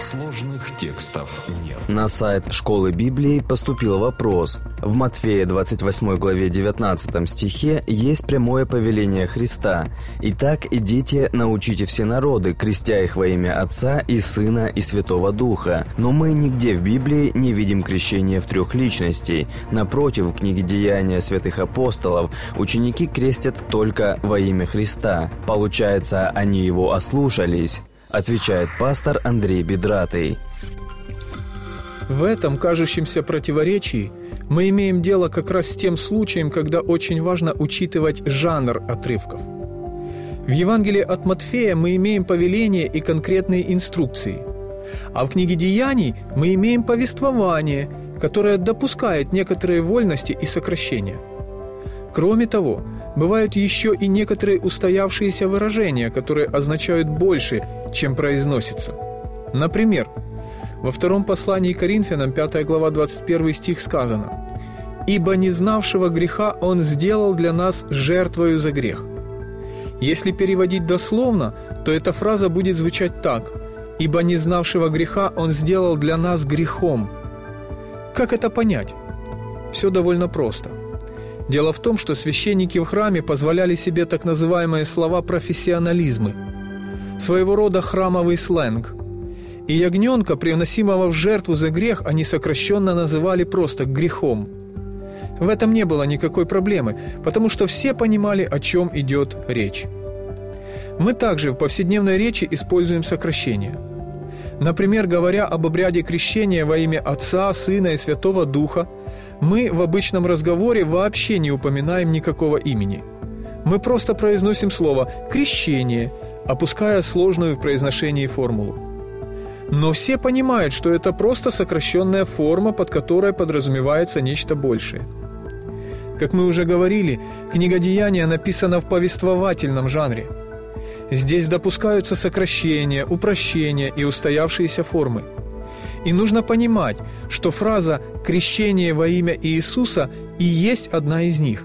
Сложных текстов нет. На сайт Школы Библии поступил вопрос. В Матфея 28 главе 19 стихе есть прямое повеление Христа. «Итак, идите, научите все народы, крестя их во имя Отца и Сына и Святого Духа». Но мы нигде в Библии не видим крещения в трех личностей. Напротив, в книге Деяния святых апостолов ученики крестят только во имя Христа. Получается, они его ослушались отвечает пастор Андрей Бедратый. В этом кажущемся противоречии мы имеем дело как раз с тем случаем, когда очень важно учитывать жанр отрывков. В Евангелии от Матфея мы имеем повеление и конкретные инструкции, а в книге Деяний мы имеем повествование, которое допускает некоторые вольности и сокращения. Кроме того, бывают еще и некоторые устоявшиеся выражения, которые означают больше, чем произносится. Например, во втором послании Коринфянам, 5 глава, 21 стих сказано «Ибо не знавшего греха Он сделал для нас жертвою за грех». Если переводить дословно, то эта фраза будет звучать так «Ибо не знавшего греха Он сделал для нас грехом». Как это понять? Все довольно просто. Дело в том, что священники в храме позволяли себе так называемые слова профессионализмы – своего рода храмовый сленг. И ягненка, приносимого в жертву за грех, они сокращенно называли просто грехом. В этом не было никакой проблемы, потому что все понимали, о чем идет речь. Мы также в повседневной речи используем сокращения. Например, говоря об обряде крещения во имя Отца, Сына и Святого Духа, мы в обычном разговоре вообще не упоминаем никакого имени. Мы просто произносим слово «крещение» опуская сложную в произношении формулу. Но все понимают, что это просто сокращенная форма, под которой подразумевается нечто большее. Как мы уже говорили, книга Деяния написана в повествовательном жанре. Здесь допускаются сокращения, упрощения и устоявшиеся формы. И нужно понимать, что фраза «крещение во имя Иисуса» и есть одна из них.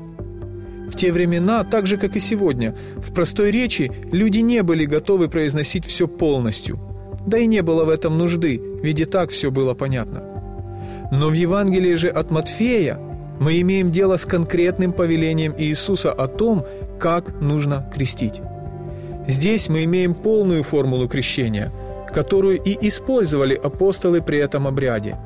В те времена, так же как и сегодня, в простой речи люди не были готовы произносить все полностью. Да и не было в этом нужды, ведь и так все было понятно. Но в Евангелии же от Матфея мы имеем дело с конкретным повелением Иисуса о том, как нужно крестить. Здесь мы имеем полную формулу крещения, которую и использовали апостолы при этом обряде,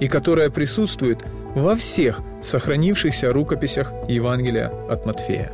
и которая присутствует во всех сохранившихся рукописях Евангелия от Матфея.